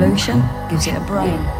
Evolution gives it a brain.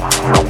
好。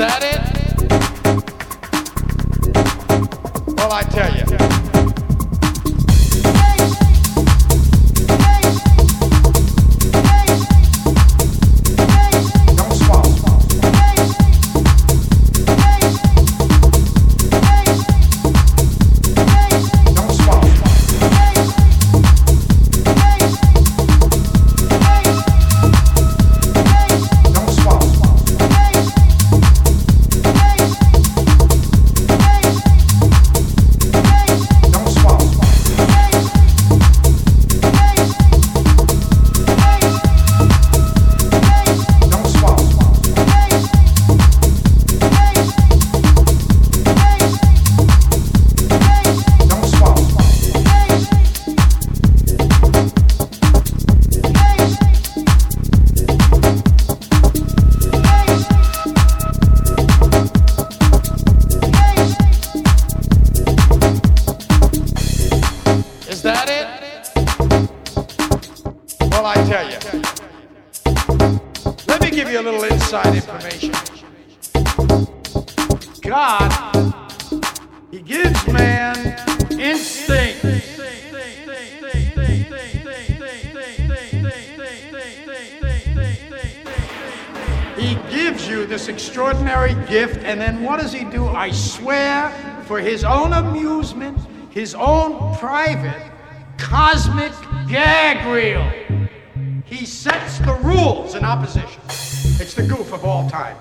that it? Well, I tell you. private cosmic gag reel. He sets the rules in opposition. It's the goof of all time.